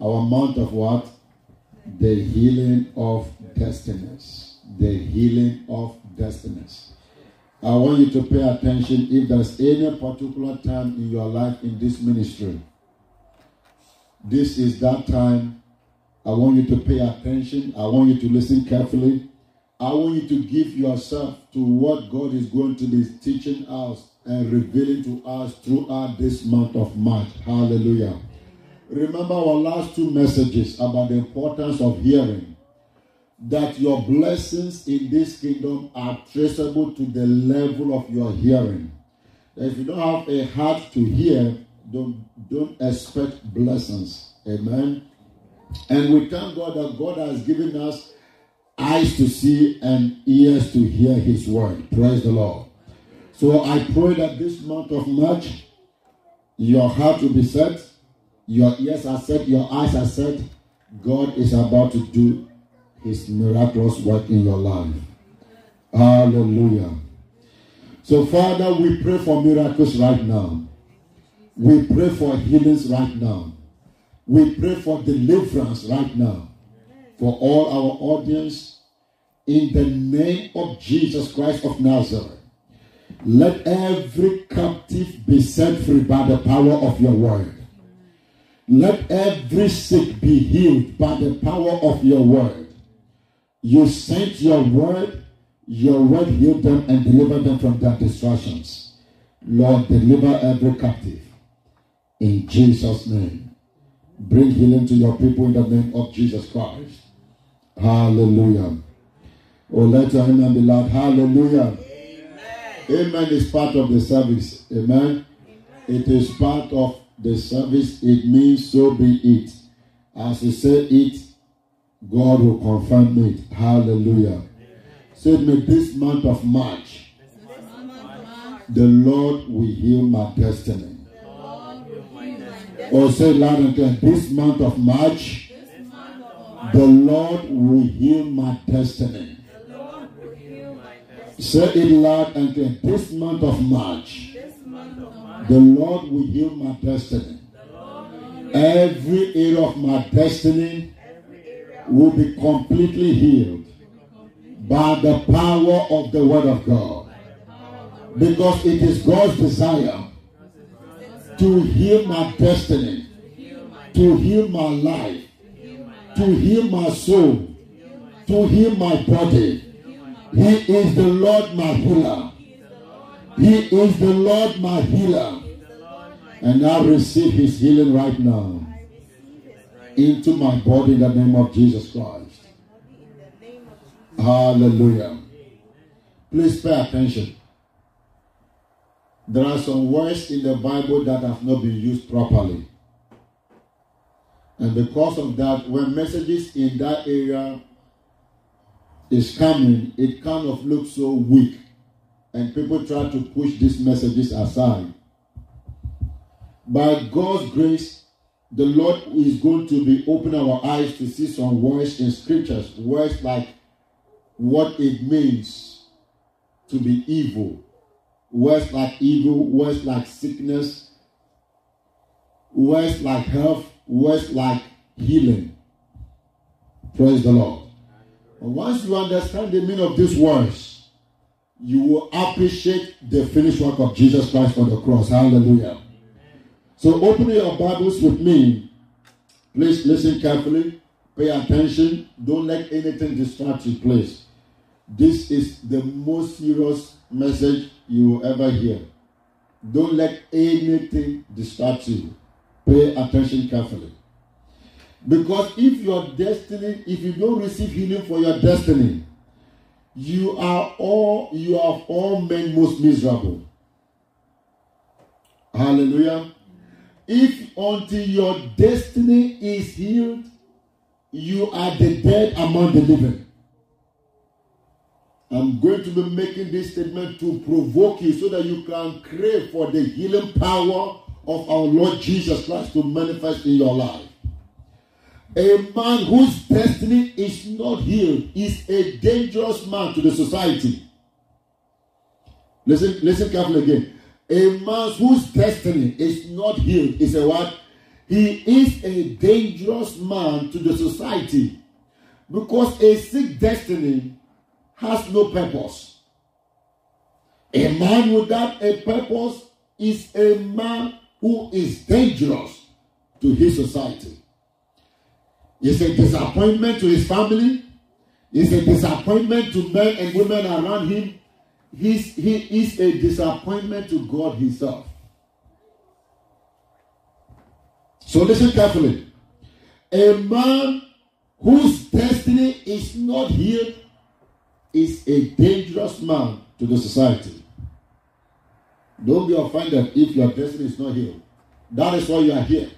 Our month of what? The healing of destinies. The healing of destinies. I want you to pay attention if there's any particular time in your life in this ministry. This is that time. I want you to pay attention. I want you to listen carefully. I want you to give yourself to what God is going to be teaching us and revealing to us throughout this month of March. Hallelujah. Remember our last two messages about the importance of hearing. That your blessings in this kingdom are traceable to the level of your hearing. If you don't have a heart to hear, don't, don't expect blessings. Amen. And we thank God that God has given us eyes to see and ears to hear his word. Praise the Lord. So I pray that this month of March, your heart will be set, your ears are set, your eyes are set. God is about to do his miraculous work in your life. Hallelujah. So, Father, we pray for miracles right now. We pray for healings right now. We pray for deliverance right now for all our audience in the name of Jesus Christ of Nazareth. Let every captive be set free by the power of your word. Let every sick be healed by the power of your word. You sent your word, your word healed them and delivered them from their distractions. Lord, deliver every captive. In Jesus' name. Bring healing to your people in the name of Jesus Christ. Hallelujah. Oh, let your amen be loud. Hallelujah. Amen is part of the service. Amen. It is part of the service. It means so be it. As you say it, God will confirm it. Hallelujah. Say me this month of March, the Lord will heal my destiny. Or say loud and clear, this month of March, the Lord will heal my destiny. Say it loud and clear. This month of March, the Lord will heal my destiny. Every area of my destiny will be completely healed by the power of the Word of God. Because it is God's desire to heal my destiny, to heal my life, to heal my soul, to heal my body. He is the Lord my healer. He is the Lord my healer. And I receive his healing right now into my body in the name of Jesus Christ. Hallelujah. Please pay attention. There are some words in the Bible that have not been used properly. And because of that, when messages in that area is coming, it kind of looks so weak. And people try to push these messages aside. By God's grace, the Lord is going to be opening our eyes to see some words in scriptures, words like what it means to be evil, words like evil, words like sickness, words like health, words like healing. Praise the Lord. And once you understand the meaning of these words, you will appreciate the finished work of Jesus Christ on the cross. Hallelujah. So open your Bibles with me. Please listen carefully. Pay attention. Don't let anything distract you, please. This is the most serious message you will ever hear. Don't let anything distract you. Pay attention carefully. Because if your destiny, if you don't receive healing for your destiny, you are all you are all men most miserable. Hallelujah. If until your destiny is healed, you are the dead among the living. I'm going to be making this statement to provoke you so that you can crave for the healing power of our Lord Jesus Christ to manifest in your life. A man whose destiny is not healed is a dangerous man to the society. Listen, listen carefully again. A man whose destiny is not healed is a what? he is a dangerous man to the society because a sick destiny has no purpose. A man without a purpose is a man who is dangerous to his society. It's a disappointment to his family. It's a disappointment to men and women around him. He's, he is a disappointment to God Himself. So listen carefully. A man whose destiny is not healed is a dangerous man to the society. Don't be offended if your destiny is not healed. That is why you are here.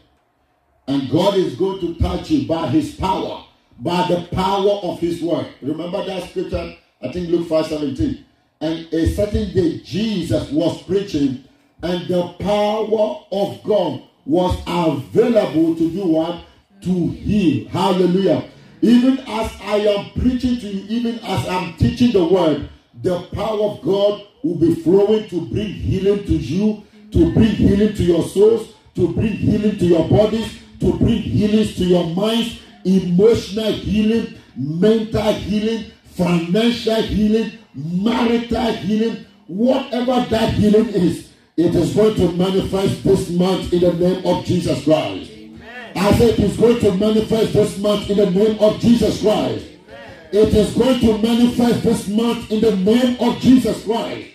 And God is going to touch you by his power, by the power of his word. Remember that scripture, I think Luke 5 17. And a certain day, Jesus was preaching, and the power of God was available to do what? To heal. Hallelujah. Even as I am preaching to you, even as I'm teaching the word, the power of God will be flowing to bring healing to you, to bring healing to your souls, to bring healing to your bodies, to bring healings to your minds, emotional healing, mental healing, financial healing, marital healing, whatever that healing is, it is going to manifest this month in the name of Jesus Christ. Amen. I said it is going to manifest this month in the name of Jesus Christ. Amen. It is going to manifest this month in the name of Jesus Christ. Amen.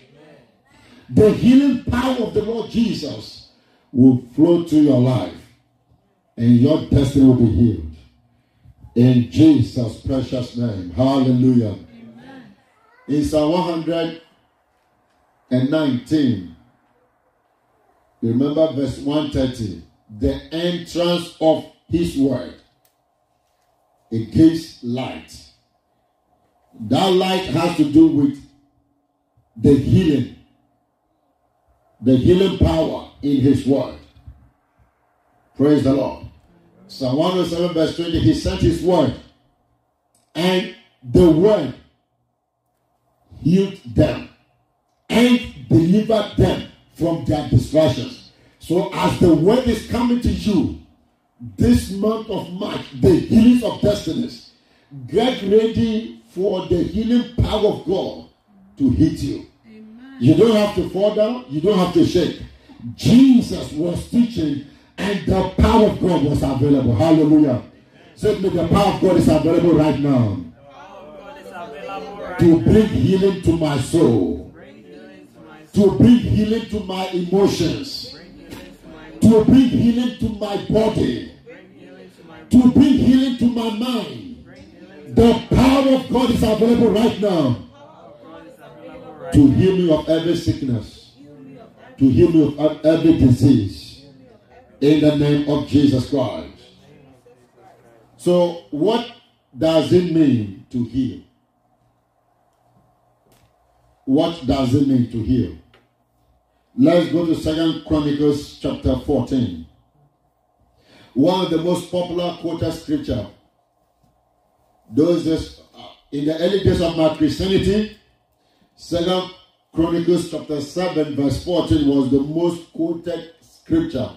The healing power of the Lord Jesus will flow through your life and your destiny will be healed. In Jesus' precious name. Hallelujah. In Psalm 119, remember verse 130, the entrance of his word. It gives light. That light has to do with the healing, the healing power in his word. Praise the Lord. Psalm 107, verse 20, he sent his word, and the word healed them and delivered them from their distractions. So, as the word is coming to you this month of March, the healings of destinies, get ready for the healing power of God to hit you. Amen. You don't have to fall down, you don't have to shake. Jesus was teaching and the power of God was available. Hallelujah. Me, the power of God is available right now. To bring healing to my soul. To bring healing to my emotions. To bring healing to my body. To bring healing to my mind. The power of God is available right now. To heal me of every sickness. To heal me of every disease in the name of Jesus Christ. So, what does it mean to heal? What does it mean to heal? Let's go to Second Chronicles chapter 14. One of the most popular quoted scripture. Those uh, in the early days of my Christianity, Second Chronicles chapter 7, verse 14 was the most quoted scripture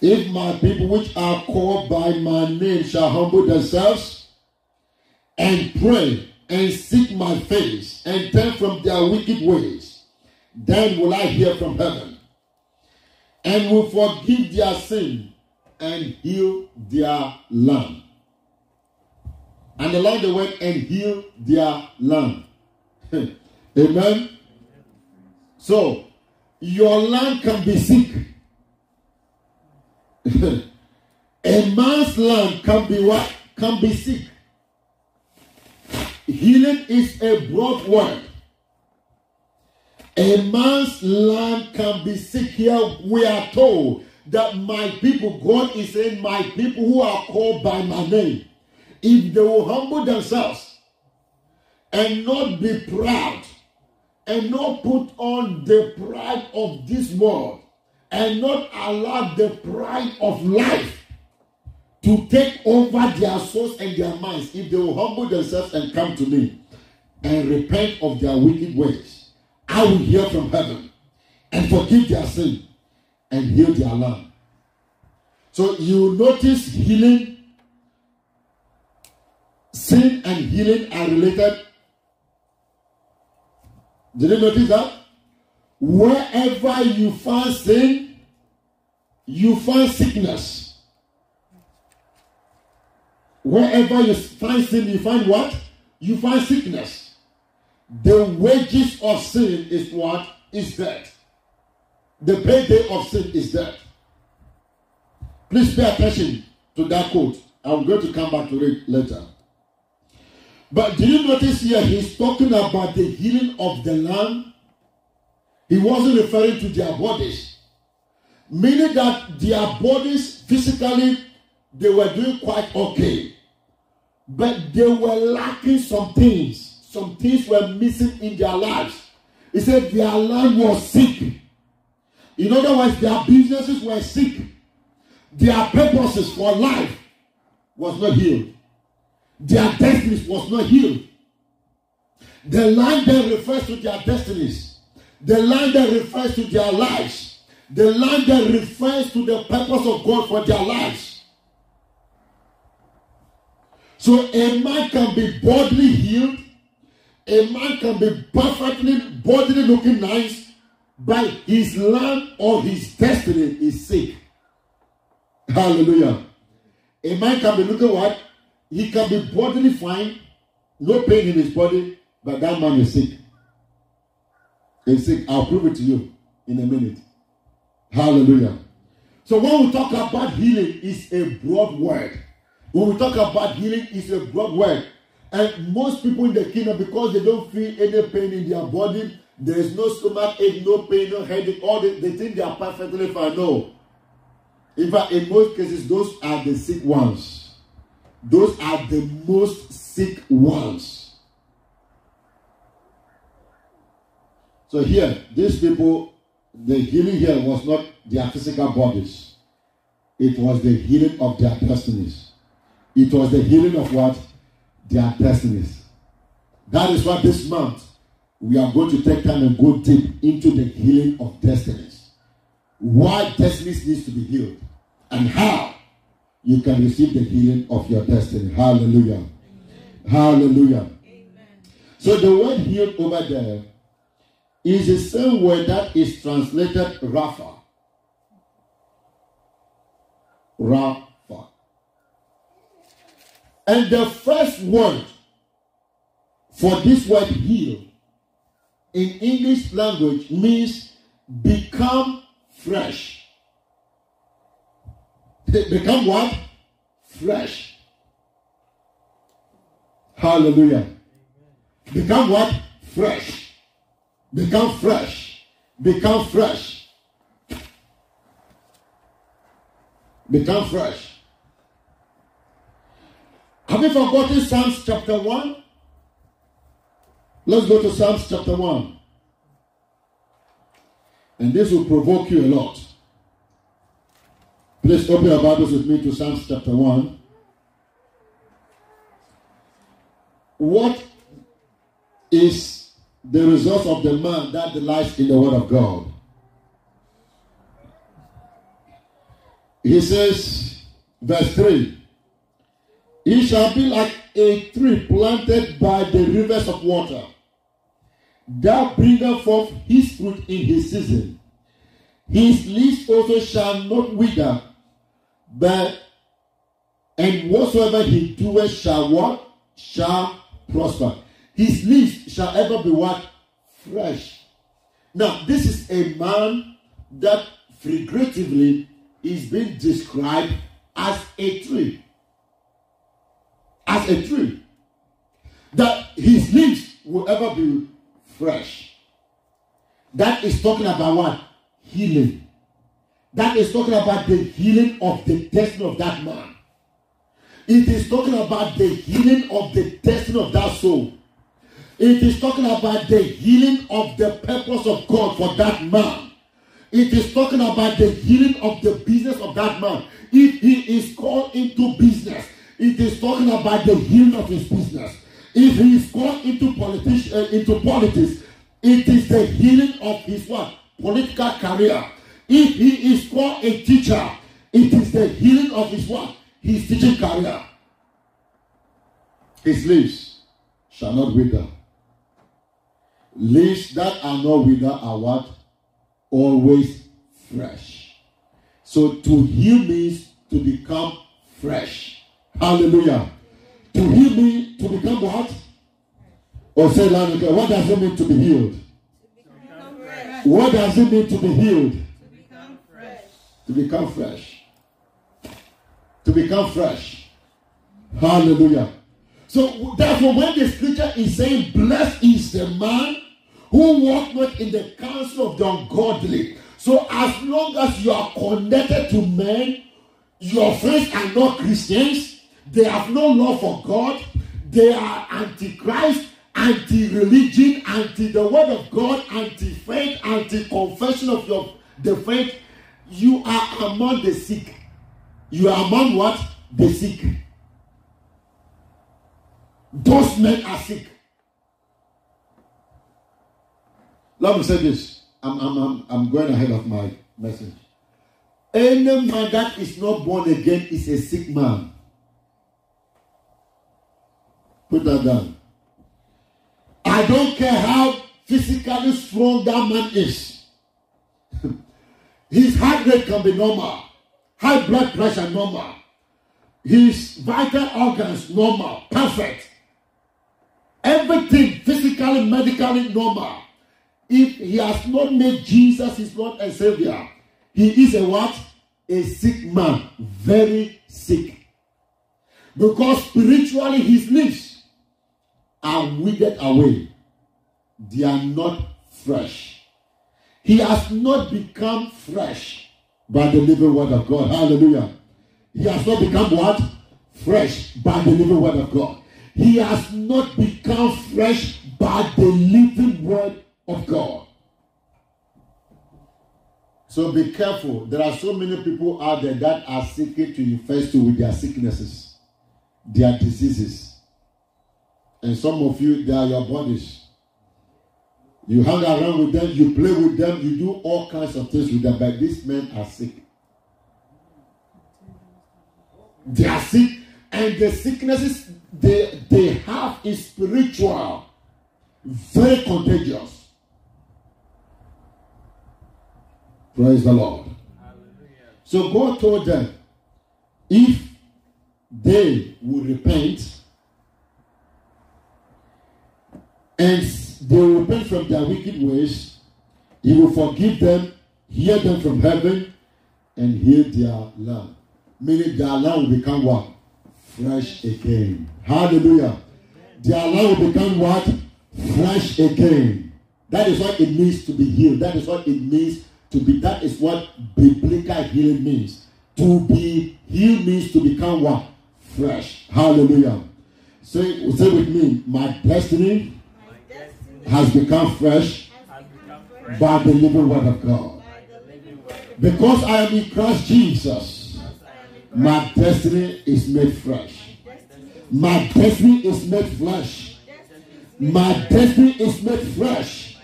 if my people which are called by my name shall humble themselves and pray and seek my face and turn from their wicked ways, then will I hear from heaven and will forgive their sin and heal their land. And the Lord went and healed their land. Amen. So your land can be sick a man's land can be what? Can be sick. Healing is a broad word. A man's land can be sick. Here we are told that my people, God is saying, my people who are called by my name, if they will humble themselves and not be proud and not put on the pride of this world, and not allow the pride of life to take over their souls and their minds if they will humble themselves and come to me and repent of their wicked ways. I will hear from heaven and forgive their sin and heal their land. So you notice healing, sin and healing are related. Did you notice that? Wherever you find sin, you find sickness. Wherever you find sin, you find what? You find sickness. The wages of sin is what? Is death. The payday of sin is death. Please pay attention to that quote. I'm going to come back to it later. But do you notice here he's talking about the healing of the land? He wasn't referring to their bodies. Meaning that their bodies physically they were doing quite okay. But they were lacking some things. Some things were missing in their lives. He said their land was sick. In other words, their businesses were sick. Their purposes for life was not healed. Their destinies was not healed. The line that refers to their destinies. The line that refers to their lives. The line that refers to the purpose of God for their lives. So a man can be bodily healed. A man can be perfectly bodily looking nice, but his land or his destiny is sick. Hallelujah. A man can be looking what? He can be bodily fine, no pain in his body, but that man is sick. He's sick. I'll prove it to you in a minute. Hallelujah. So when we talk about healing, it's a broad word. When we talk about healing, it's a broad word. And most people in the kingdom, because they don't feel any pain in their body, there is no stomach ache, no pain, no headache, all they, they think they are perfectly fine. No. In fact, in most cases, those are the sick ones. Those are the most sick ones. So here, these people, the healing here was not their physical bodies. It was the healing of their destinies. It was the healing of what? Their destinies. That is why this month we are going to take time and go deep into the healing of destinies. Why destinies needs to be healed and how you can receive the healing of your destiny. Hallelujah. Amen. Hallelujah. Amen. So the word healed over there is the same word that is translated Rapha. Rapha. And the first word for this word heal in English language means become fresh. Become what? Fresh. Hallelujah. Become what? Fresh. Become fresh. Become fresh. Become fresh. You forgotten Psalms chapter 1? Let's go to Psalms chapter 1. And this will provoke you a lot. Please open your Bibles with me to Psalms chapter 1. What is the result of the man that delights in the word of God? He says, verse 3 He shall be like a tree planted by the rivers of water, that bringeth forth his fruit in his season. His leaves also shall not wither, but and whatsoever he doeth shall what? Shall prosper. His leaves shall ever be what? Fresh. Now, this is a man that figuratively is being described as a tree. As a tree. That his leaves will ever be fresh. That is talking about what? Healing. That is talking about the healing of the destiny of that man. It is talking about the healing of the destiny of that soul. It is talking about the healing of the purpose of God for that man. It is talking about the healing of the business of that man. If he is called into business, it is talking about the healing of his business. If he is called into politics, uh, into politics, it is the healing of his what political career. If he is called a teacher, It is the healing of his what? His teaching career. His leaves shall not wither. Leaves that are not wither are what? Always fresh. So to heal means to become fresh. Hallelujah. To heal me to become what? Or say what does it mean to be healed? What does it mean to be healed? To become fresh. To become fresh. To become fresh. Hallelujah. So therefore, when the scripture is saying, Blessed is the man who walk not in the counsel of the ungodly. So as long as you are connected to men, your friends are not Christians, they have no love for God, they are antichrist, anti-religion, anti the word of God, anti-faith, anti-confession of your the faith. You are among the sick. You are among what? The sick. Those men are sick. Let me say this. I'm, I'm, I'm, I'm going ahead of my message. Any man that is not born again is a sick man. Put that down. I don't care how physically strong that man is. His heart rate can be normal. High blood pressure normal. His vital organs normal. Perfect. Everything physically, medically normal. If he has not made Jesus his Lord and Savior, he is a what? A sick man. Very sick. Because spiritually his lips are withered away. They are not fresh. He has not become fresh by the living word of God. Hallelujah. He has not become what? Fresh by the living word of God. He has not become fresh by the living word of God. So be careful. There are so many people out there that are seeking to infest you with their sicknesses, their diseases. And some of you, they are your bodies. You hang around with them, you play with them, you do all kinds of things with them, but these men are sick. They are sick, and the sicknesses they, they have is spiritual, very contagious. Praise the Lord. So God told them, if they will repent and they will repent from their wicked ways, He will forgive them, hear them from heaven, and heal their land. Meaning their land will become what? Fresh again. Hallelujah. Their land will become what? Fresh again. That is what it means to be healed. That is what it means to be. That is what biblical healing means. To be healed means to become what? Fresh. Hallelujah. Say, say with me, my destiny, has become fresh, by the living word of God. Because I am in Christ Jesus, my destiny is made fresh. My destiny is made fresh. My destiny is made fresh.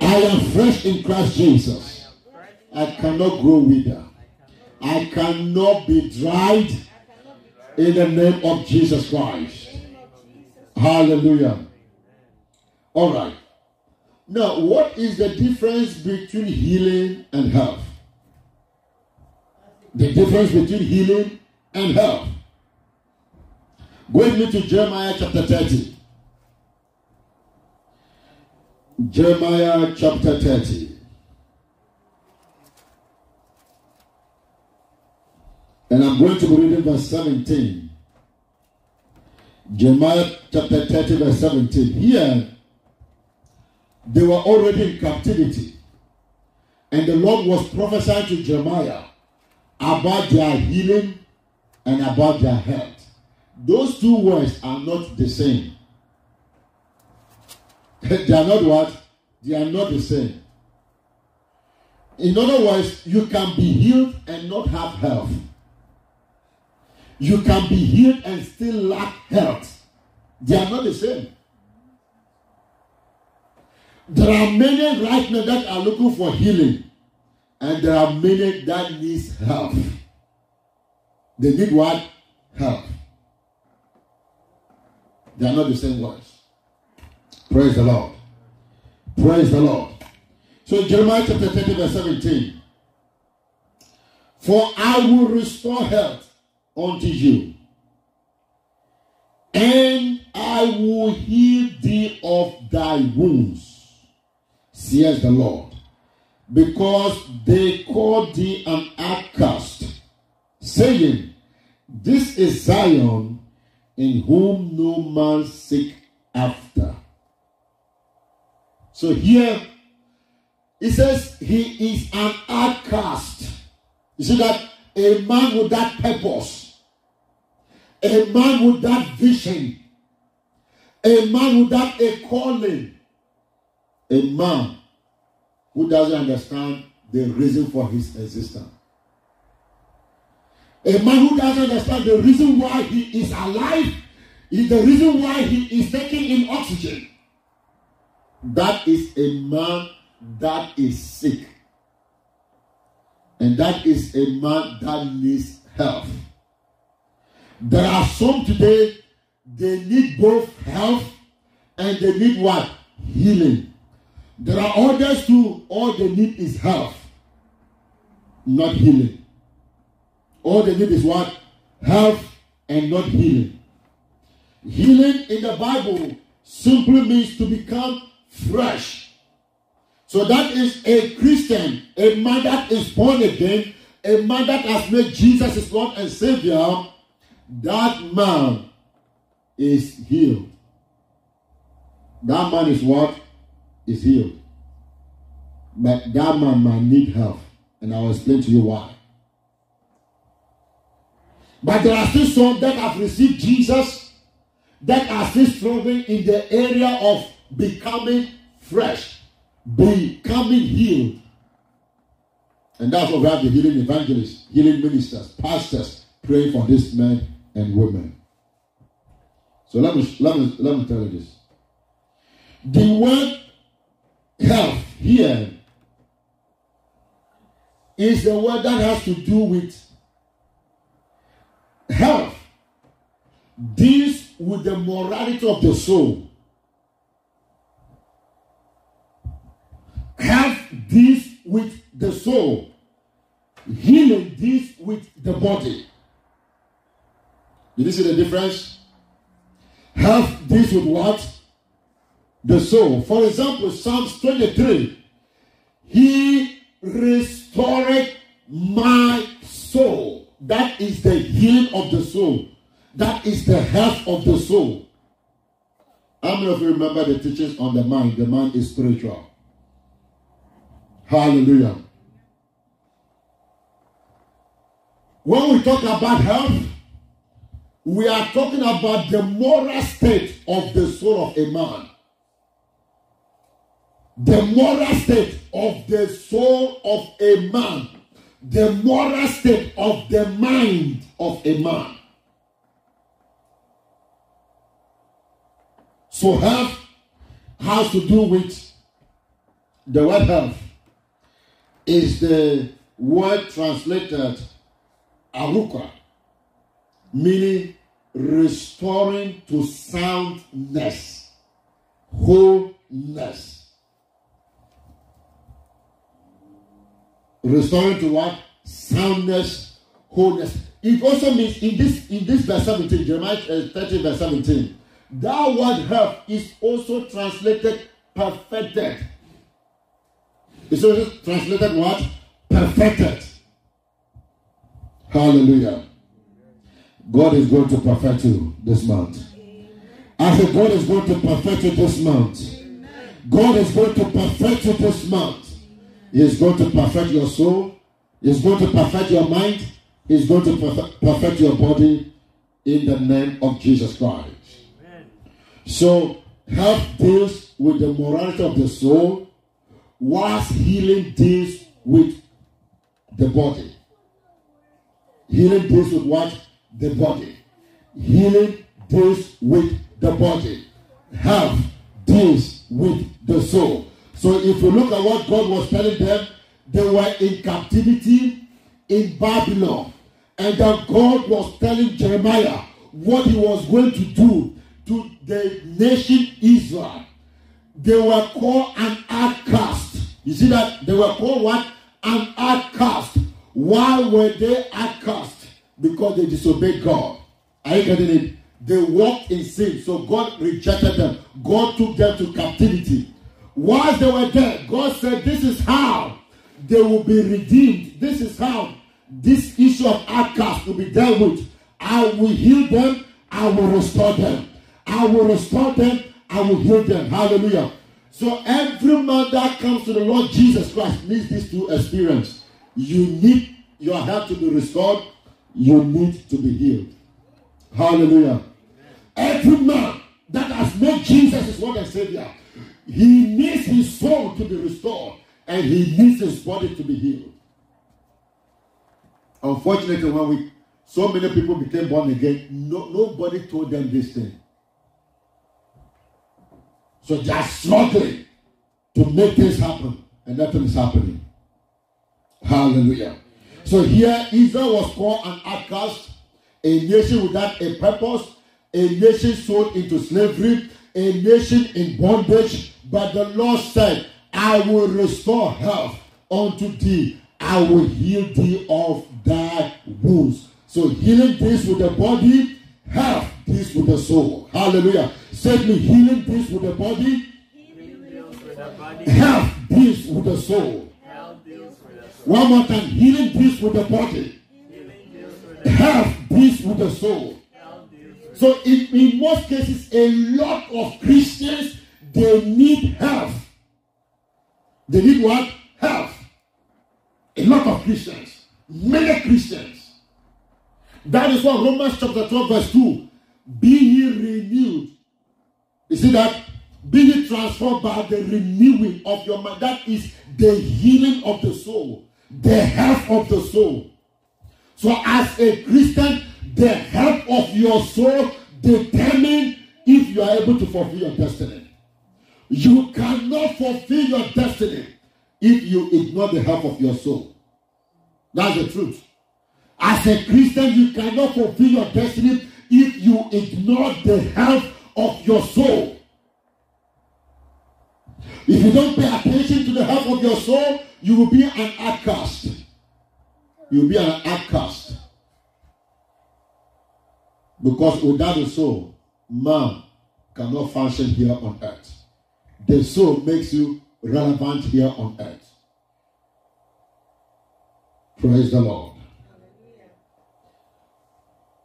I am fresh in Christ Jesus. I cannot grow wither. I cannot be dried in the name of Jesus Christ. Hallelujah. All right. Now, what is the difference between healing and health? The difference between healing and health. Go with me to Jeremiah chapter 30. Jeremiah chapter 30. And I'm going to be reading verse 17. Jeremiah chapter 30, verse 17. Here, they were already in captivity. And the Lord was prophesying to Jeremiah about their healing and about their health. Those two words are not the same. they are not what? They are not the same. In other words, you can be healed and not have health. You can be healed and still lack health. They are not the same. There are many right now that are looking for healing, and there are many that needs help. They need what? Help. They are not the same words. Praise the Lord. Praise the Lord. So Jeremiah chapter 30, verse 17. For I will restore health unto you, and I will heal thee of thy wounds, says the Lord, because they called thee an outcast, saying, This is Zion, in whom no man seek after. So here, it says he is an outcast. You see that a man with that purpose, a man with that vision, a man with that a calling, a man who doesn't understand the reason for his existence. A man who doesn't understand the reason why he is alive is the reason why he is taking in oxygen. That is a man that is sick. And that is a man that needs health. There are some today, they need both health and they need what? Healing. There are others too, all they need is health, not healing. All they need is what? Health and not healing. Healing in the Bible simply means to become fresh. So that is a Christian, a man that is born again, a man that has made Jesus his Lord and Savior. That man is healed. That man is what? Is healed. But that man might need help. And I will explain to you why. But there are still some that have received Jesus that are still struggling in the area of becoming fresh, becoming healed. And that's what we have the healing evangelists, healing ministers, pastors praying for these men and women. So let me let me let me tell you this. The word health here is the word that has to do with health deals with the morality of the soul. Health deals with the soul. Healing deals with the body. Did you see the difference? Health deals with what? The soul. For example, Psalms 23. He restored my soul. That is the healing of the soul. That is the health of the soul. How many of you remember the teachings on the mind? The mind is spiritual. Hallelujah. When we talk about health, we are talking about the moral state of the soul of a man. The moral state of the soul of a man. The moral state of the mind of a man. So health has to do with the word health is the word translated aruka, meaning restoring to soundness, wholeness. Restoring to what? Soundness, wholeness. It also means in this in this verse 17, Jeremiah uh, 30, verse 17, that word health is also translated perfected. It's also translated what? Perfected. Hallelujah. God is going to perfect you this month. I said, God is going to perfect you this month. God is going to perfect you this month. He is going to perfect your soul. He's going to perfect your mind. He's going to perfect your body in the name of Jesus Christ. So, health deals with the morality of the soul, whilst healing deals with the body. Healing deals with what? The body. Healing deals with the body. Health deals with the soul. So if you look at what God was telling them, they were in captivity in Babylon. And that God was telling Jeremiah what he was going to do to the nation Israel. They were called an outcast. You see that? They were called what? An outcast. Why were they outcast? Because they disobeyed God. Are you getting it? They walked in sin, so God rejected them. God took them to captivity. Whilst they were there, God said, This is how they will be redeemed. This is how this issue of outcast will be dealt with. I will heal them, I will restore them. I will restore them, I will heal them. Hallelujah. So every man that comes to the Lord Jesus Christ needs this to experience. You need your health to be restored, you need to be healed. Hallelujah. Every man that has made Jesus his Lord and Savior, he needs his soul to be restored and he needs his body to be healed. Unfortunately, when we so many people became born again, no, nobody told them this thing. So they are struggling to make things happen, and nothing is happening. Hallelujah. So here Israel was called an outcast, a nation without a purpose, a nation sold into slavery, a nation in bondage. But the Lord said, I will restore health unto thee. I will heal thee of thy wounds. So healing this with the body, health this with the soul. Hallelujah. Said me, healing this with the body, health this with the soul. One more time, healing this with the body, health this with the soul. So in, in most cases, a lot of Christians they need health. They need what? Health. A lot of Christians, many Christians. That is what Romans chapter 12, verse 2. Be ye renewed. You see that? Be ye transformed by the renewing of your mind. That is the healing of the soul, the health of the soul. So, as a Christian, the health of your soul determine if you are able to fulfill your destiny. You cannot fulfill your destiny if you ignore the health of your soul. That's the truth. As a Christian, you cannot fulfill your destiny if you ignore the health of your soul. If you don't pay attention to the health of your soul, you will be an outcast. You will be an outcast. Because without the soul, man cannot function here on earth. The soul makes you relevant here on earth. Praise the Lord.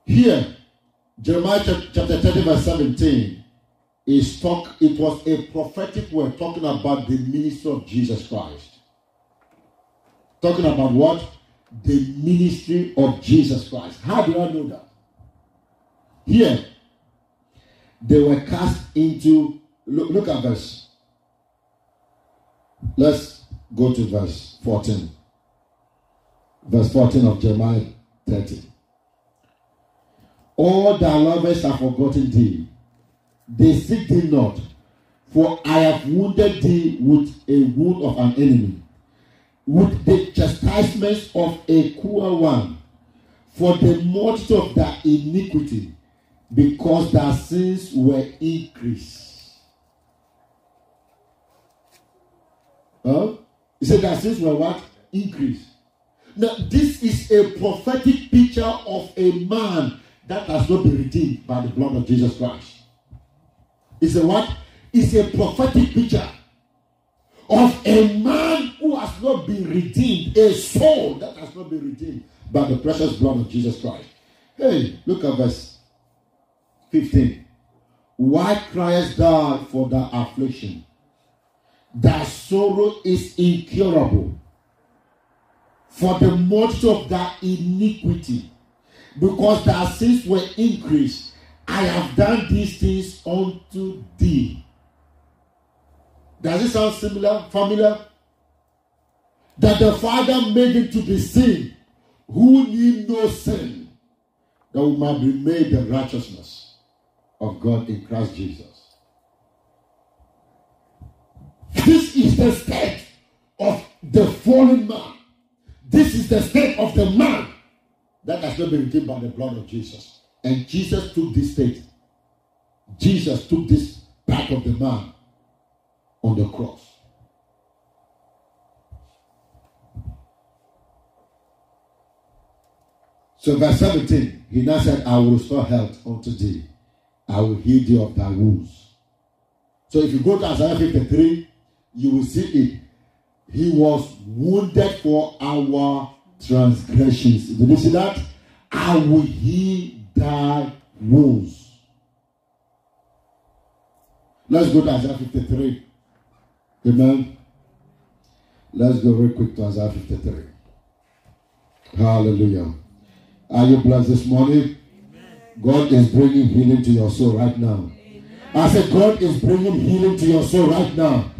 Here, Jeremiah chapter 30, verse 17 is talk, it was a prophetic word talking about the ministry of Jesus Christ. Talking about what? The ministry of Jesus Christ. How do I know that? Here, they were cast into. Look, look at verse. Let's go to verse 14. Verse 14 of Jeremiah 30. All thy lovers have forgotten thee. They seek thee not. For I have wounded thee with a wound of an enemy, with the chastisements of a cruel one, for the multitude of thy iniquity because their sins were increased. Huh? He said their sins were what? Increased. Now, this is a prophetic picture of a man that has not been redeemed by the blood of Jesus Christ. It's a what? It's a prophetic picture of a man who has not been redeemed, a soul that has not been redeemed by the precious blood of Jesus Christ. Hey, look at verse 15. Why criest thou for thy affliction? Thy sorrow is incurable. For the multitude of thy iniquity, because thy sins were increased, I have done these things unto thee. Does it sound similar, familiar? That the Father made him to be sin, who need no sin, that we might be made the righteousness of God in Christ Jesus. This is the state of the fallen man. This is the state of the man that has not been redeemed by the blood of Jesus. And Jesus took this state. Jesus took this part of the man on the cross. So, verse 17, he now said, I will restore health unto thee. I will heal thee of thy wounds. So, if you go to Isaiah 53, you will see it. He was wounded for our transgressions. Did you see that? I will heal thy wounds. Let's go to Isaiah 53. Amen. Let's go real quick to Isaiah 53. Hallelujah. Are you blessed this morning? God is bringing healing to your soul right now. I said, God is bringing healing to your soul right now.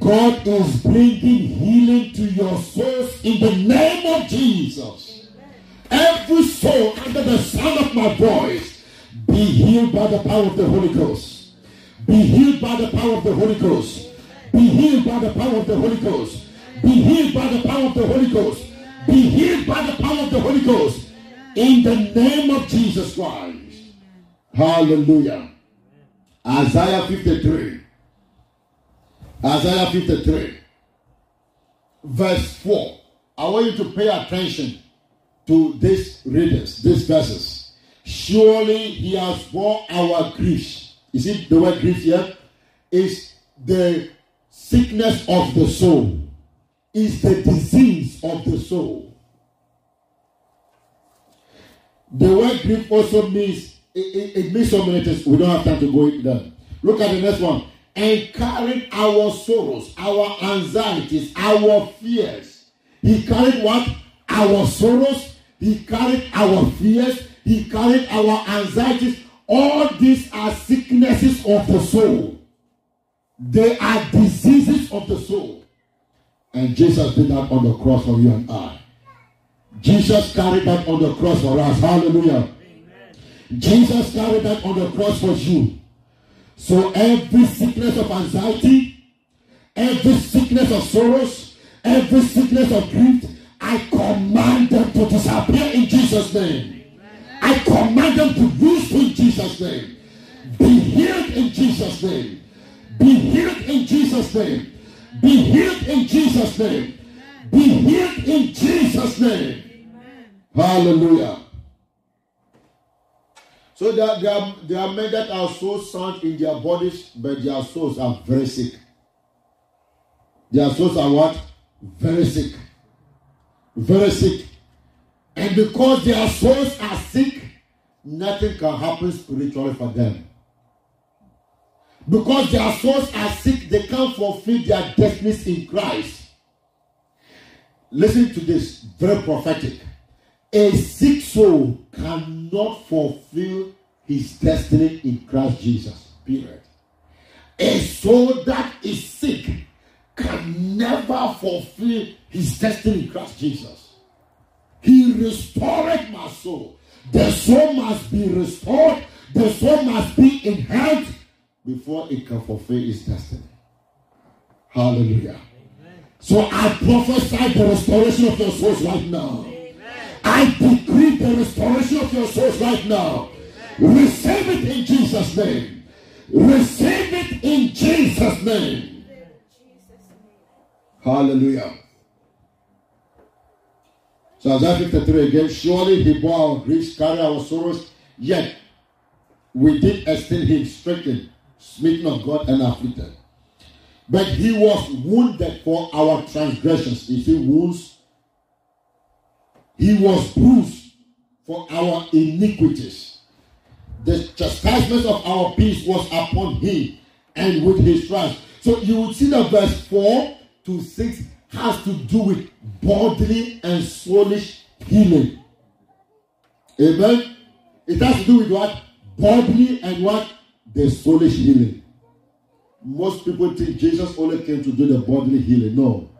God is bringing healing to your souls in the name of Jesus. Every soul under the sound of my voice be healed by the power of the Holy Ghost. Be healed by the power of the Holy Ghost. Be healed by the power of the Holy Ghost. Be healed by the power of the Holy Ghost. Be healed by the power of the Holy Ghost. In the name of Jesus Christ. Hallelujah. Isaiah 53. Isaiah 53. Verse 4. I want you to pay attention to these readers, these verses. Surely he has borne our griefs. Is it the word grief here? Is the sickness of the soul. Is the disease of the soul. The word grief also means it, it, it means so many things. We don't have time to go into that. Look at the next one. And carried our sorrows, our anxieties, our fears. He carried what? Our sorrows. He carried our fears. He carried our anxieties. All these are sicknesses of the soul. They are diseases of the soul. And Jesus did that on the cross for you and I. Jesus carried that on the cross for us. Hallelujah. Amen. Jesus carried that on the cross for you. So every sickness of anxiety, every sickness of sorrows, every sickness of grief, I command them to disappear in Jesus' name. I command them to lose in Jesus' name. Be healed in Jesus' name. Be healed in Jesus' name. Be healed in Jesus' name. Be healed in Jesus' name. Hallelujah. So there, there, are, there are men that are so sound in their bodies, but their souls are very sick. Their souls are what? Very sick. Very sick. And because their souls are sick, nothing can happen spiritually for them. Because their souls are sick, they can't fulfill their destinies in Christ. Listen to this, very prophetic. A sick soul cannot fulfill his destiny in Christ Jesus. Period. A soul that is sick can never fulfill his destiny in Christ Jesus. He restored my soul. The soul must be restored. The soul must be in health before it can fulfill its destiny. Hallelujah. Amen. So I prophesy the restoration of your souls right now. I decree the restoration of your souls right now. Receive it in Jesus' name. Receive it in Jesus' name. Hallelujah. So Isaiah 53 again, surely he bore our griefs, carried our sorrows, yet we did esteem him stricken, smitten of God, and afflicted. But he was wounded for our transgressions. You see, wounds he was bruised for our iniquities. The chastisement of our peace was upon him, and with his stripes. So you would see that verse 4 to 6 has to do with bodily and soulish healing. Amen. It has to do with what? Bodily and what? The soulish healing. Most people think Jesus only came to do the bodily healing. No.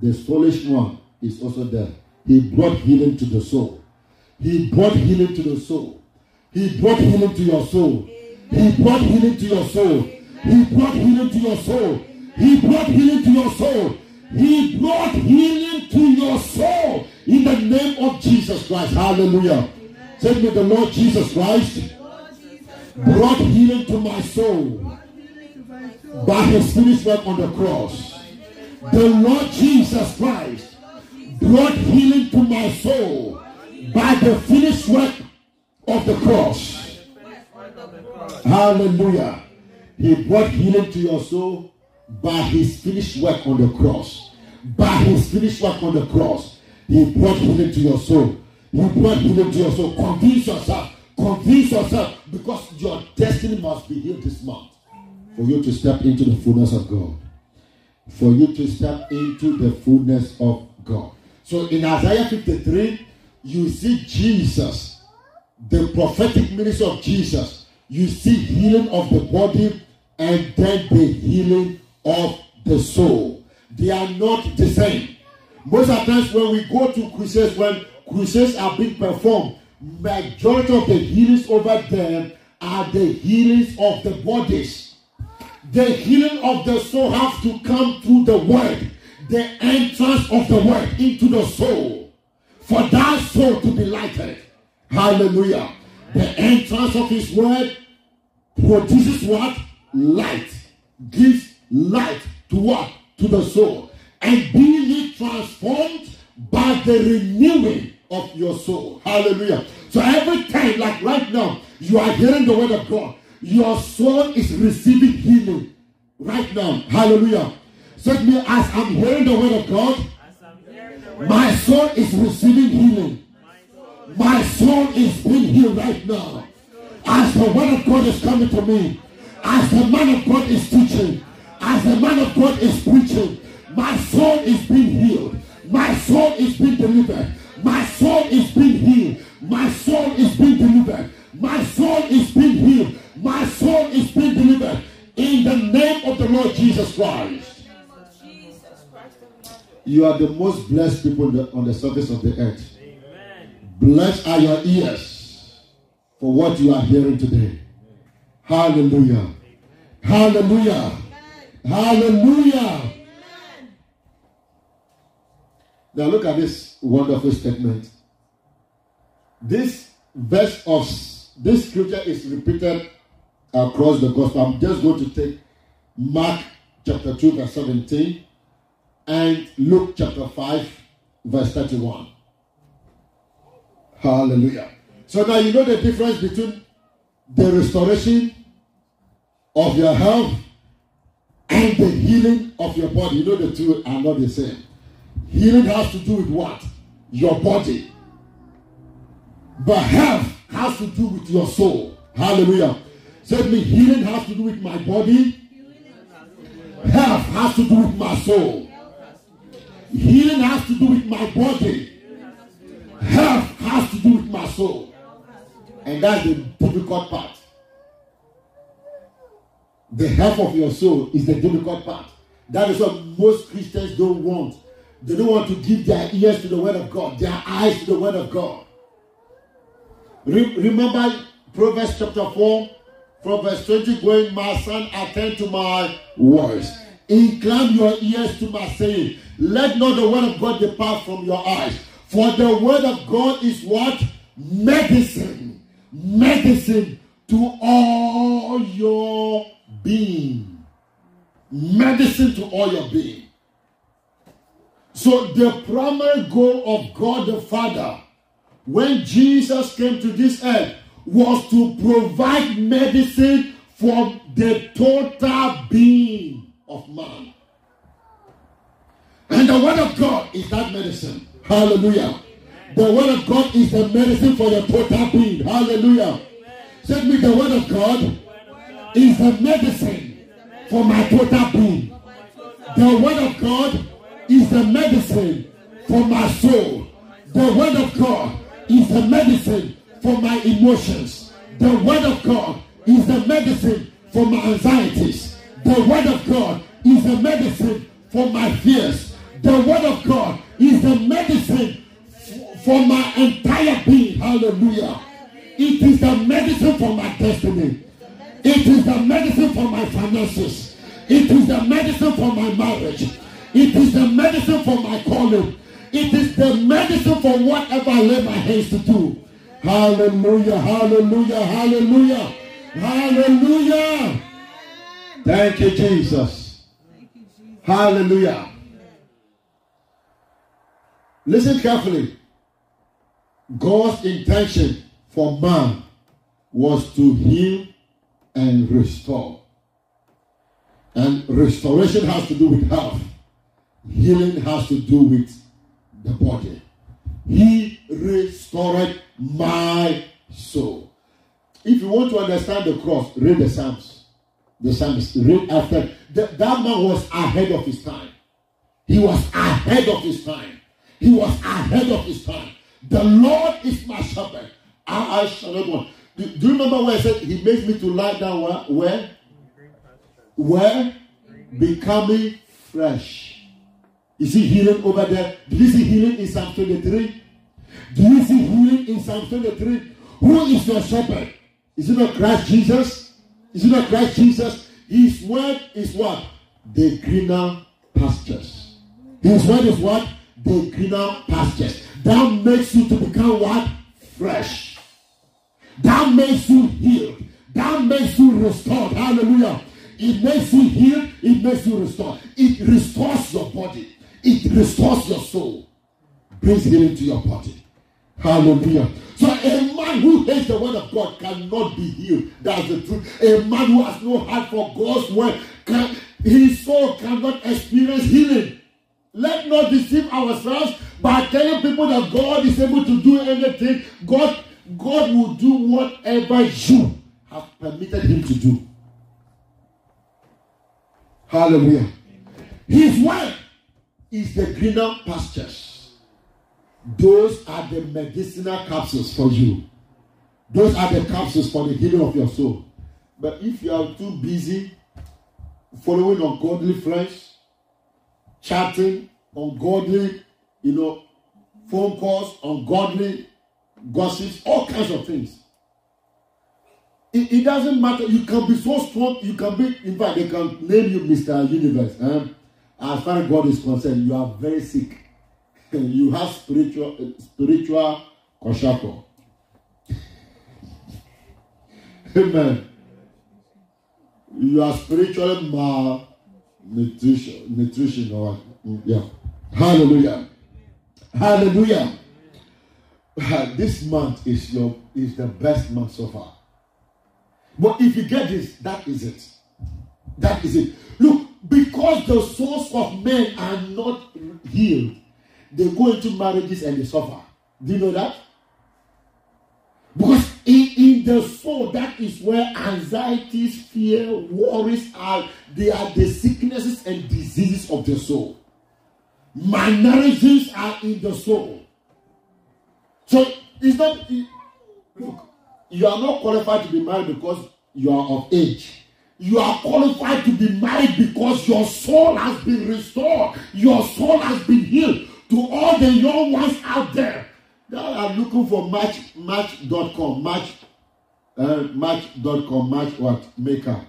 The soulish one is also there. He brought healing to the soul. He brought healing to the soul. He brought healing to your soul. He brought healing to your soul. He brought healing to your soul. He brought healing to your soul. He brought healing to your soul In the name of Jesus Christ. Hallelujah. Say me, the Lord Jesus Christ brought healing to my soul by his finished work on the cross. The Lord Jesus Christ brought healing to my soul by the finished work of the cross. Hallelujah. He brought healing to your soul by his finished work on the cross. By his finished work on the cross, he brought healing to your soul. He brought healing to your soul. Convince yourself. Convince yourself because your destiny must be healed this month. For you to step into the fullness of God. For you to step into the fullness of God. So in Isaiah 53, you see Jesus, the prophetic ministry of Jesus. You see healing of the body and then the healing of the soul. They are not the same. Most of the times when we go to crusades, when crusades are being performed, majority of the healings over there are the healings of the bodies. The healing of the soul has to come through the word, the entrance of the word into the soul. For that soul to be lighted. Hallelujah. The entrance of his word produces what? Light. Gives light to what? To the soul. And being transformed by the renewing of your soul. Hallelujah. So every time, like right now, you are hearing the word of God, your soul is receiving healing. Right now. Hallelujah. Said me, as I'm hearing the word of God, my soul is receiving healing. My soul is being healed right now. As the word of God is coming to me, as the man of God is teaching, as the man of God is preaching, my soul is being healed. My soul is being delivered. My soul is being healed. My soul is being delivered. My soul is being healed. My soul is being delivered. In the name of the Lord Jesus Christ. You are the most blessed people on the surface of the earth. Blessed are your ears for what you are hearing today. Hallelujah. Hallelujah. Hallelujah. Now look at this wonderful statement. This verse of this scripture is repeated across the gospel. I'm just going to take Mark chapter 2, verse 17, and Luke chapter 5, verse 31. Hallelujah. So now you know the difference between the restoration of your health and the healing of your body. You know the two are not the same. Healing has to do with what? Your body. But health has to do with your soul. Hallelujah. Me, healing has to do with my body. Health has to do with my soul. Healing has to do with my body. Health has to do with my soul. And that's the difficult part. The health of your soul is the difficult part. That is what most Christians don't want. They don't want to give their ears to the word of God, their eyes to the word of God. Re- remember Proverbs chapter 4, from verse 20 going, My son, attend to my words. Incline your ears to my saying. Let not the word of God depart from your eyes. For the word of God is what? Medicine. Medicine to all your being. Medicine to all your being. So the primary goal of God the Father when Jesus came to this earth was to provide medicine for the total being of man. And the word of God is that medicine. Hallelujah. The word of God is the medicine for the total being. Hallelujah. Said me the word of God is the medicine for my total being. The word of God is the medicine for my soul. The word of God is the medicine for my emotions. The word of God is the medicine for my anxieties. The word of God is the medicine for my fears. The word of God is the medicine for my entire being. Hallelujah. It is the medicine for my destiny. It is the medicine for my finances. It is the medicine for my marriage. It is the medicine for my calling. It is the medicine for whatever I lay my hands to do. Hallelujah, hallelujah, hallelujah, hallelujah. Thank you, Jesus. Hallelujah. Listen carefully. God's intention for man was to heal and restore. And restoration has to do with health. Healing has to do with the body. He restored my soul. If you want to understand the cross, read the Psalms. The Psalms. Read after. That man was ahead of his time. He was ahead of his time. He was ahead of his time. The Lord is my shepherd. I, I shall not want. Do, do, you remember where I said he makes me to lie down where? Where? Where? Becoming fresh. You see healing over there? Do you see healing in Psalm 23? Do you see healing in Psalm 23? Who is your shepherd? Is it not Christ Jesus? Is it not Christ Jesus? His word is what? The greener pastures. His word is what? The greener pastures. That makes you to become what? Fresh. That makes you healed. That makes you restored. Hallelujah. It makes you healed. It makes you restored. It restores your body. It restores your soul. Brings healing to your body. Hallelujah. So a man who hates the word of God cannot be healed. That's the truth. A man who has no heart for God's word, can, his soul cannot experience healing. Let not deceive ourselves by telling people that God is able to do anything. God, God will do whatever you have permitted him to do. Hallelujah. His word is the greener pastures. Those are the medicinal capsules for you. Those are the capsules for the healing of your soul. But if you are too busy following ungodly friends, chatting, ungodly, you know, phone calls, ungodly gossips, all kinds of things. It, it doesn't matter. You can be so strong. You can be, in fact, they can name you Mr. Universe. Um, as far as God is concerned, you are very sick. You have spiritual eh, spiritual kwashiorkor. Amen. You are spiritually malnutrition, nutrition yeah. Hallelujah. Hallelujah. Uh, this month is your is the best month so far. But if you get this, that is it. That is it. Look, because the souls of men are not healed, they go into marriages and they suffer. Do you know that? Because in, in the soul, that is where anxieties, fear, worries are. They are the sicknesses and diseases of the soul. Mannerisms are in the soul. So it's not look, you are not qualified to be married because you are of age. You are qualified to be married because your soul has been restored. Your soul has been healed. To all the young ones out there that are looking for match match.com, match uh, match.com, match what? Maker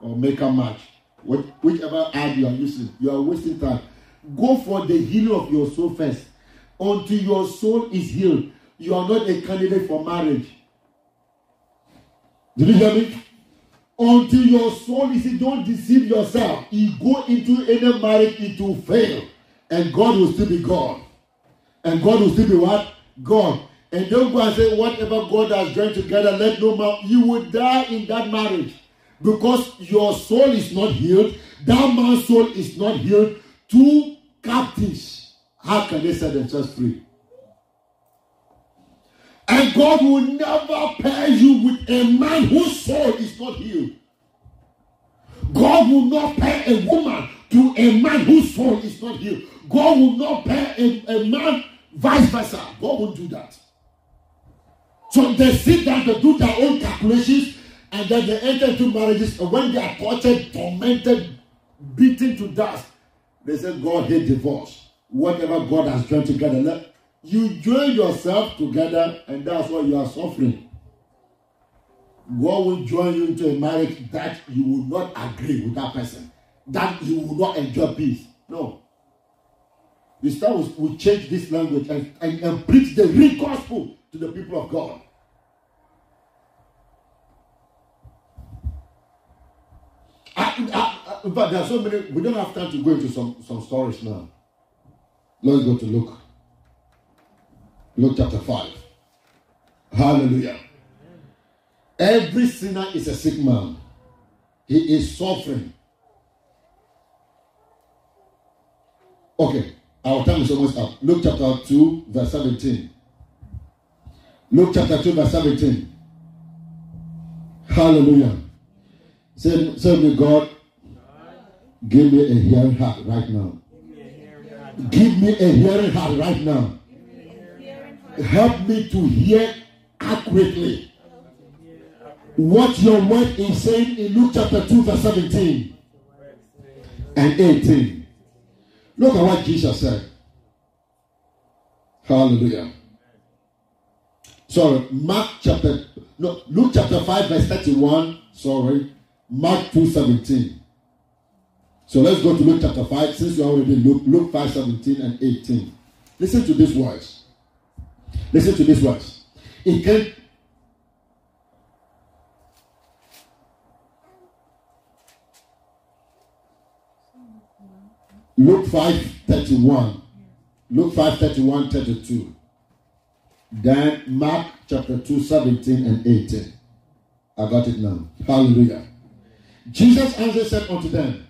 or maker match. What, whichever ad you are using, you are wasting time. Go for the healing of your soul first. Until your soul is healed, you are not a candidate for marriage. Did you hear me? Until your soul is healed, don't deceive yourself. You go into any marriage, it will fail. And God will still be God. And God will still be what? God. And don't go and say, whatever God has joined together, let no man. You will die in that marriage. Because your soul is not healed. That man's soul is not healed. Two captives. How can they set themselves free? And God will never pair you with a man whose soul is not healed. God will not pair a woman to a man whose soul is not healed. God will not pair a, a man vice versa. God won't do that. So they sit down, they do their own calculations, and then they enter into marriages. And when they are tortured, tormented, beaten to dust, they say God hate divorce. Whatever God has joined together, let, you join yourself together, and that's why you are suffering. God will join you into a marriage that you will not agree with that person, that you will not enjoy peace. No. We start with, we change this language and, and, and preach the real gospel to the people of God. I, I, in fact, there are so many. We don't have time to go into some, some stories now. Let's go to Luke. Luke chapter 5. Hallelujah. Every sinner is a sick man. He is suffering. Okay, our time is almost up. Luke chapter 2, verse 17. Luke chapter 2, verse 17. Hallelujah. Say, say me, God, give me a hearing heart right now. Give me a hearing heart right now. Help me to hear accurately what your word is saying in Luke chapter 2, verse 17 and 18. Look at what Jesus said. Hallelujah. Sorry, Mark chapter, no, Luke chapter 5, verse 31. Sorry, Mark 2 17. So let's go to Luke chapter 5, since we already Luke, Luke 5 17 and 18. Listen to this words. Listen to this words. It can Luke 5 31. Luke 5 31 32. Then Mark chapter 2 17 and 18. I got it now. Hallelujah. Jesus answered said unto them,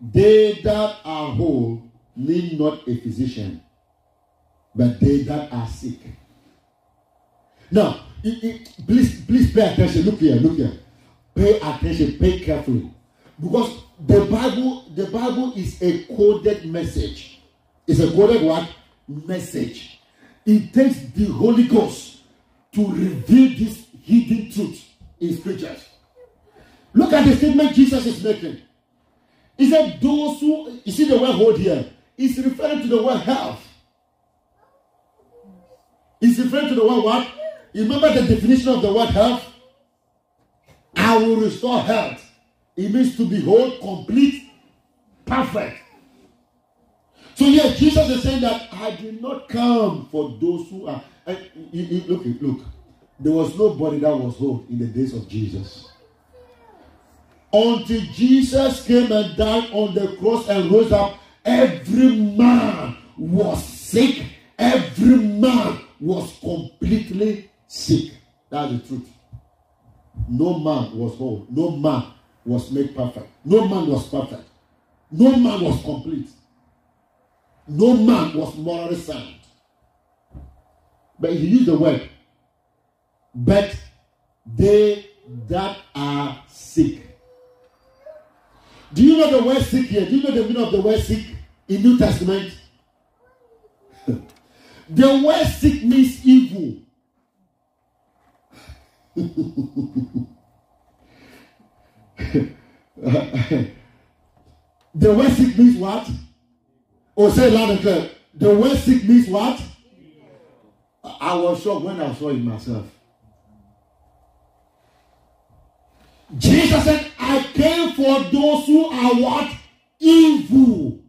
They that are whole need not a physician, but they that are sick. Now, it, it, please, please pay attention. Look here, look here. Pay attention, pay carefully. Because the Bible, the Bible is a coded message. It's a coded what? Message. It takes the Holy Ghost to reveal this hidden truth in scriptures. Look at the statement Jesus is making. He said, Those who, you see the word hold here, is referring to the word health. It's referring to the word what? Remember the definition of the word health? I will restore health. It means to be whole, complete, perfect. So yes, Jesus is saying that I did not come for those who are. Look, look. There was nobody that was whole in the days of Jesus. Until Jesus came and died on the cross and rose up, every man was sick. Every man was completely sick. That's the truth. No man was whole. No man was made perfect. No man was perfect. No man was complete. No man was morally sound. But he used the word. But they that are sick. Do you know the word sick here? Do you know the meaning of the word sick in New Testament? the word sick means evil. the word sick means what? Oh, say loud and clear. The word sick means what? I was shocked when I saw it myself. Jesus said, I came for those who are what? Evil.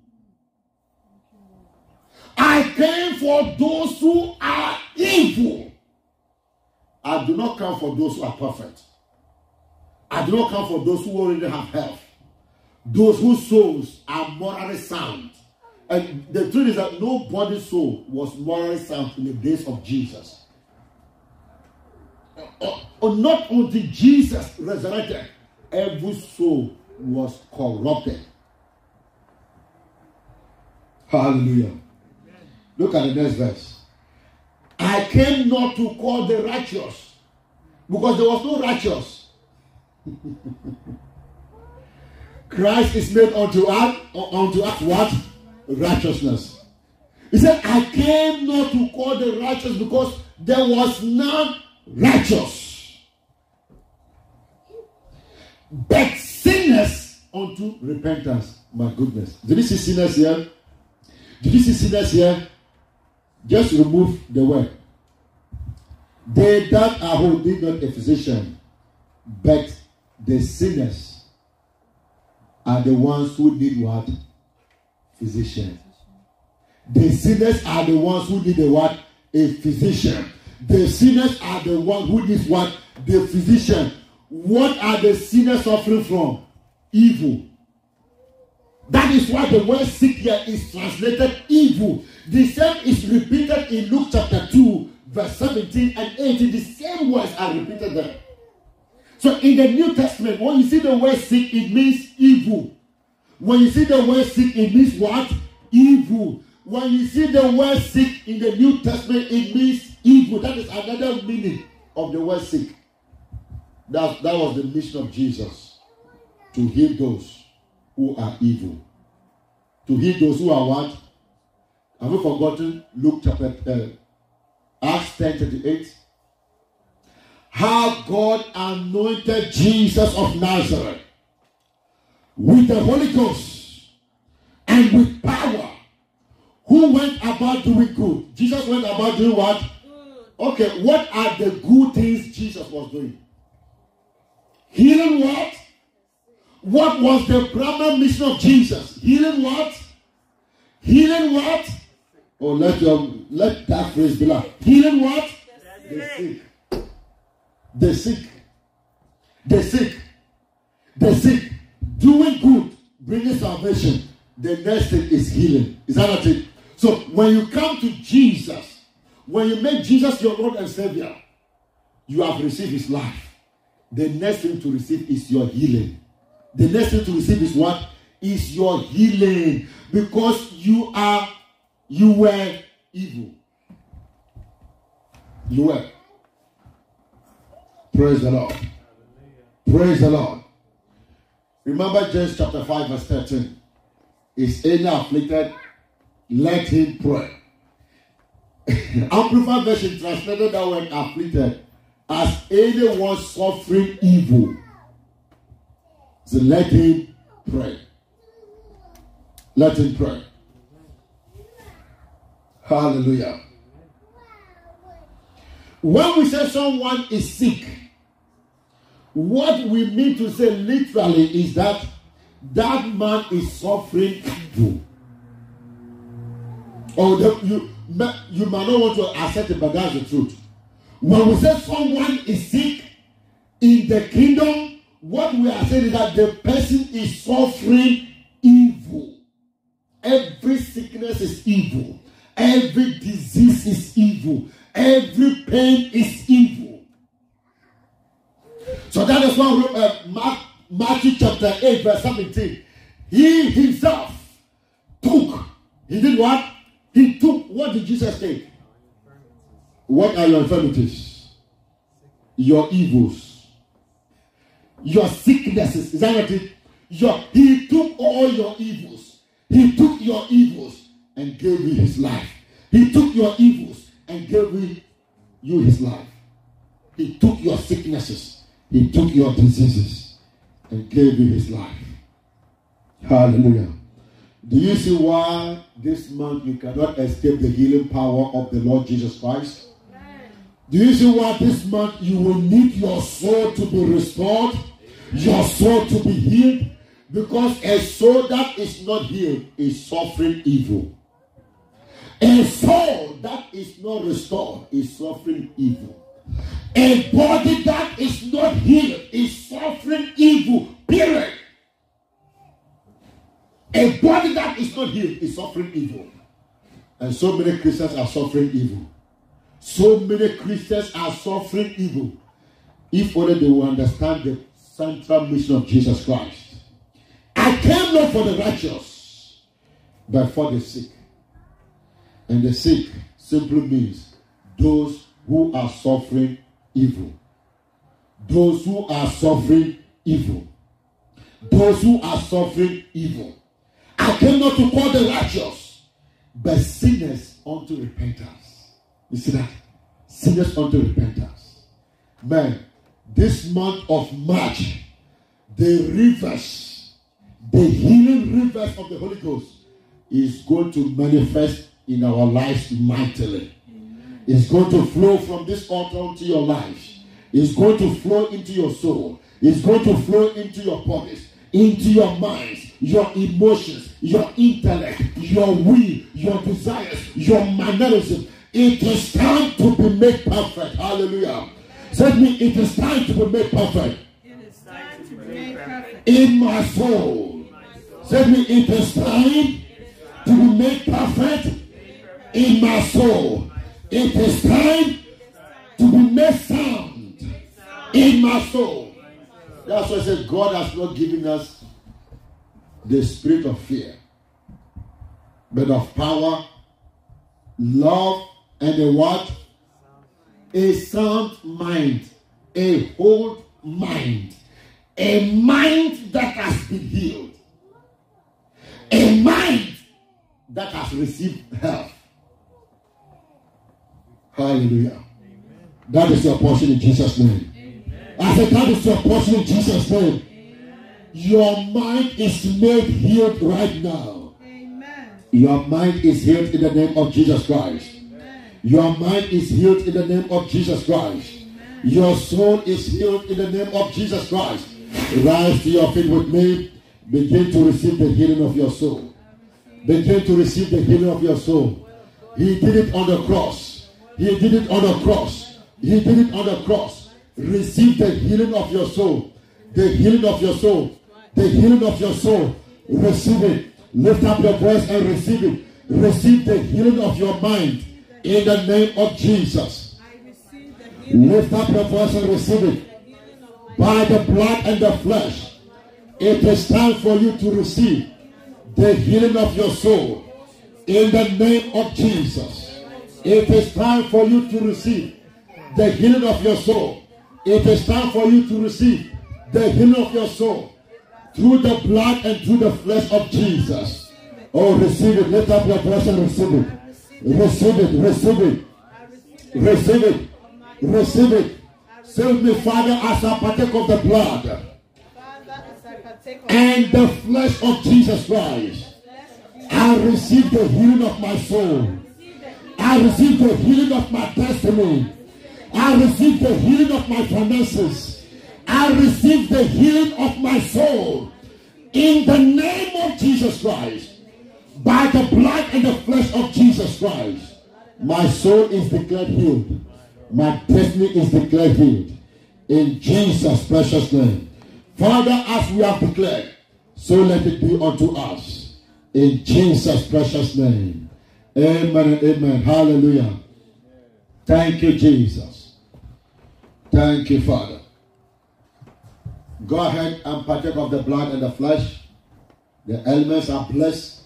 I came for those who are evil. I do not come for those who are perfect. I do not come for those who already have health. Those whose souls are morally sound. And the truth is that nobody's soul was morally sound in the days of Jesus. Or, or not until Jesus resurrected, every soul was corrupted. Hallelujah. Look at the next verse. I came not to call the righteous because there was no righteous. Christ is made unto us unto us what? Righteousness. He said, I came not to call the righteous because there was none righteous. But sinners unto repentance. My goodness. Did you see sinners here? Did you see sinners here? Just remove the word. They that are need not a physician, but the sinners are the ones who need what? Physician. The sinners are the ones who need what? A physician. The sinners are the ones who need what? The physician. What are the sinners suffering from? Evil. That is why the word sick here is translated evil. The same is repeated in Luke chapter 2, verse 17 and 18. The same words are repeated there. So in the New Testament, when you see the word sick, it means evil. When you see the word sick, it means what? Evil. When you see the word sick in the New Testament, it means evil. That is another meaning of the word sick. That, that was the mission of Jesus to heal those who are evil. To heal those who are what? Have you forgotten Luke chapter uh, Acts 10 38? How God anointed Jesus of Nazareth with the Holy Ghost and with power, who went about doing good. Jesus went about doing what? Okay, what are the good things Jesus was doing? Healing what? What was the primary mission of Jesus? Healing what? Healing what? Oh, let your let that phrase be like healing what? The sick. The sick. The sick. The sick. Doing good, bringing salvation. The next thing is healing. Is that not it? So when you come to Jesus, when you make Jesus your Lord and Savior, you have received his life. The next thing to receive is your healing. The next thing to receive is what? Is your healing. Because you are, you were evil. You were. Praise the Lord. Praise the Lord. Remember James chapter 5, verse 13. Is any afflicted? Let him pray. Amplified version translated that word afflicted as anyone suffering evil. So let him pray. Let him pray. Hallelujah. When we say someone is sick, what we mean to say literally is that that man is suffering evil. Or the, you, you might not want to accept it, but that's the truth. When we say someone is sick in the kingdom, what we are saying is that the person is suffering evil. Every sickness is evil. Every disease is evil. Every pain is evil. So that is why uh, Mark, Matthew chapter 8, verse 17. He himself took, he did what? He took, what did Jesus take? What are your infirmities? Your evils. Your sicknesses. Is that what it? Your, he took all your evils. He took your evils and gave you his life. He took your evils and gave you his life. He took your sicknesses. He took your diseases and gave you his life. Hallelujah. Do you see why this month you cannot escape the healing power of the Lord Jesus Christ? Do you see why this month you will need your soul to be restored, your soul to be healed? Because a soul that is not healed is suffering evil. A soul that is not restored is suffering evil. A body that is not healed is suffering evil. Period. A body that is not healed is suffering evil. And so many Christians are suffering evil. So many Christians are suffering evil. If only they will understand the central mission of Jesus Christ. I came not for the righteous, but for the sick. And the sick simply means those who are suffering evil. Those who are suffering evil. Those who are suffering evil. I came not to call the righteous, but sinners unto repentance. You see that? Sinners unto repentance. Man, this month of March, the rivers, the healing rivers of the Holy Ghost is going to manifest in our lives mightily. It's going to flow from this altar into your life. It's going to flow into your soul. It's going to flow into your bodies, into your minds, your emotions, your intellect, your will, your desires, your mannerism. It is time to be made perfect. Hallelujah. Said me, it is time to be made perfect. It is time to be made perfect. In my soul. Said me, it is time to be made perfect in my soul. It is time to be made sound in my soul. That's why I said God has not given us the spirit of fear, but of power, love, and a what? A sound mind, a whole mind, a mind that has been healed, a mind that has received health. Hallelujah. That is your portion in Jesus' name. I said, that is your portion in Jesus' name. Your mind is made healed right now. Amen. Your mind is healed in the name of Jesus Christ. Your mind is healed in the name of Jesus Christ. Your soul is healed in the name of Jesus Christ. Rise to your feet with me. Begin to receive the healing of your soul. Begin to receive the healing of your soul. He did it on the cross. He did it on the cross. He did it on the cross. Receive the healing of your soul. The healing of your soul. The healing of your soul. Receive it. Lift up your voice and receive it. Receive the healing of your mind in the name of Jesus. Lift up your voice and receive it. By the blood and the flesh, it is time for you to receive the healing of your soul in the name of Jesus. It is time for you to receive the healing of your soul. It is time for you to receive the healing of your soul through the blood and through the flesh of Jesus. Oh, receive it. Lift up your voice and receive it. Receive it. Receive it. Receive it. Receive it. With me, Father, as I partake of the blood and the flesh of Jesus Christ, I receive the healing of my soul. I receive the healing of my testimony. I receive the healing of my finances. I receive the healing of my soul. In the name of Jesus Christ, by the blood and the flesh of Jesus Christ, my soul is declared healed. My destiny is declared healed. In Jesus' precious name. Father, as we have declared, so let it be unto us. In Jesus' precious name. Amen and amen. Hallelujah. Thank you, Jesus. Thank you, Father. Go ahead and partake of the blood and the flesh. The elements are blessed